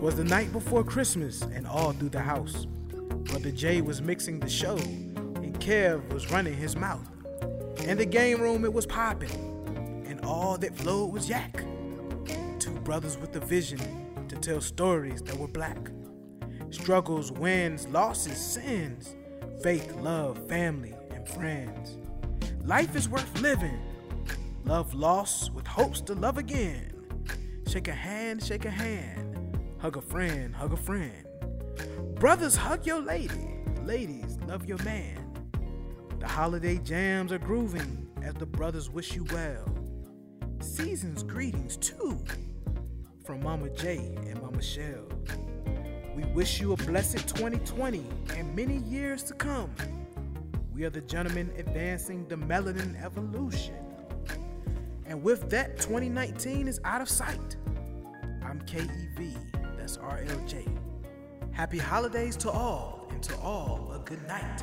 'Twas the night before Christmas, and all through the house, Brother Jay was mixing the show, and Kev was running his mouth. In the game room, it was popping, and all that flowed was yak. Two brothers with a vision to tell stories that were black. Struggles, wins, losses, sins, faith, love, family, and friends. Life is worth living. Love lost with hopes to love again. Shake a hand, shake a hand. Hug a friend, hug a friend. Brothers, hug your lady. Ladies, love your man. The holiday jams are grooving as the brothers wish you well. Season's greetings too from Mama J and Mama Shell. We wish you a blessed 2020 and many years to come. We are the gentlemen advancing the melanin evolution. And with that, 2019 is out of sight. I'm KEV, RLJ. Happy holidays to all, and to all a good night.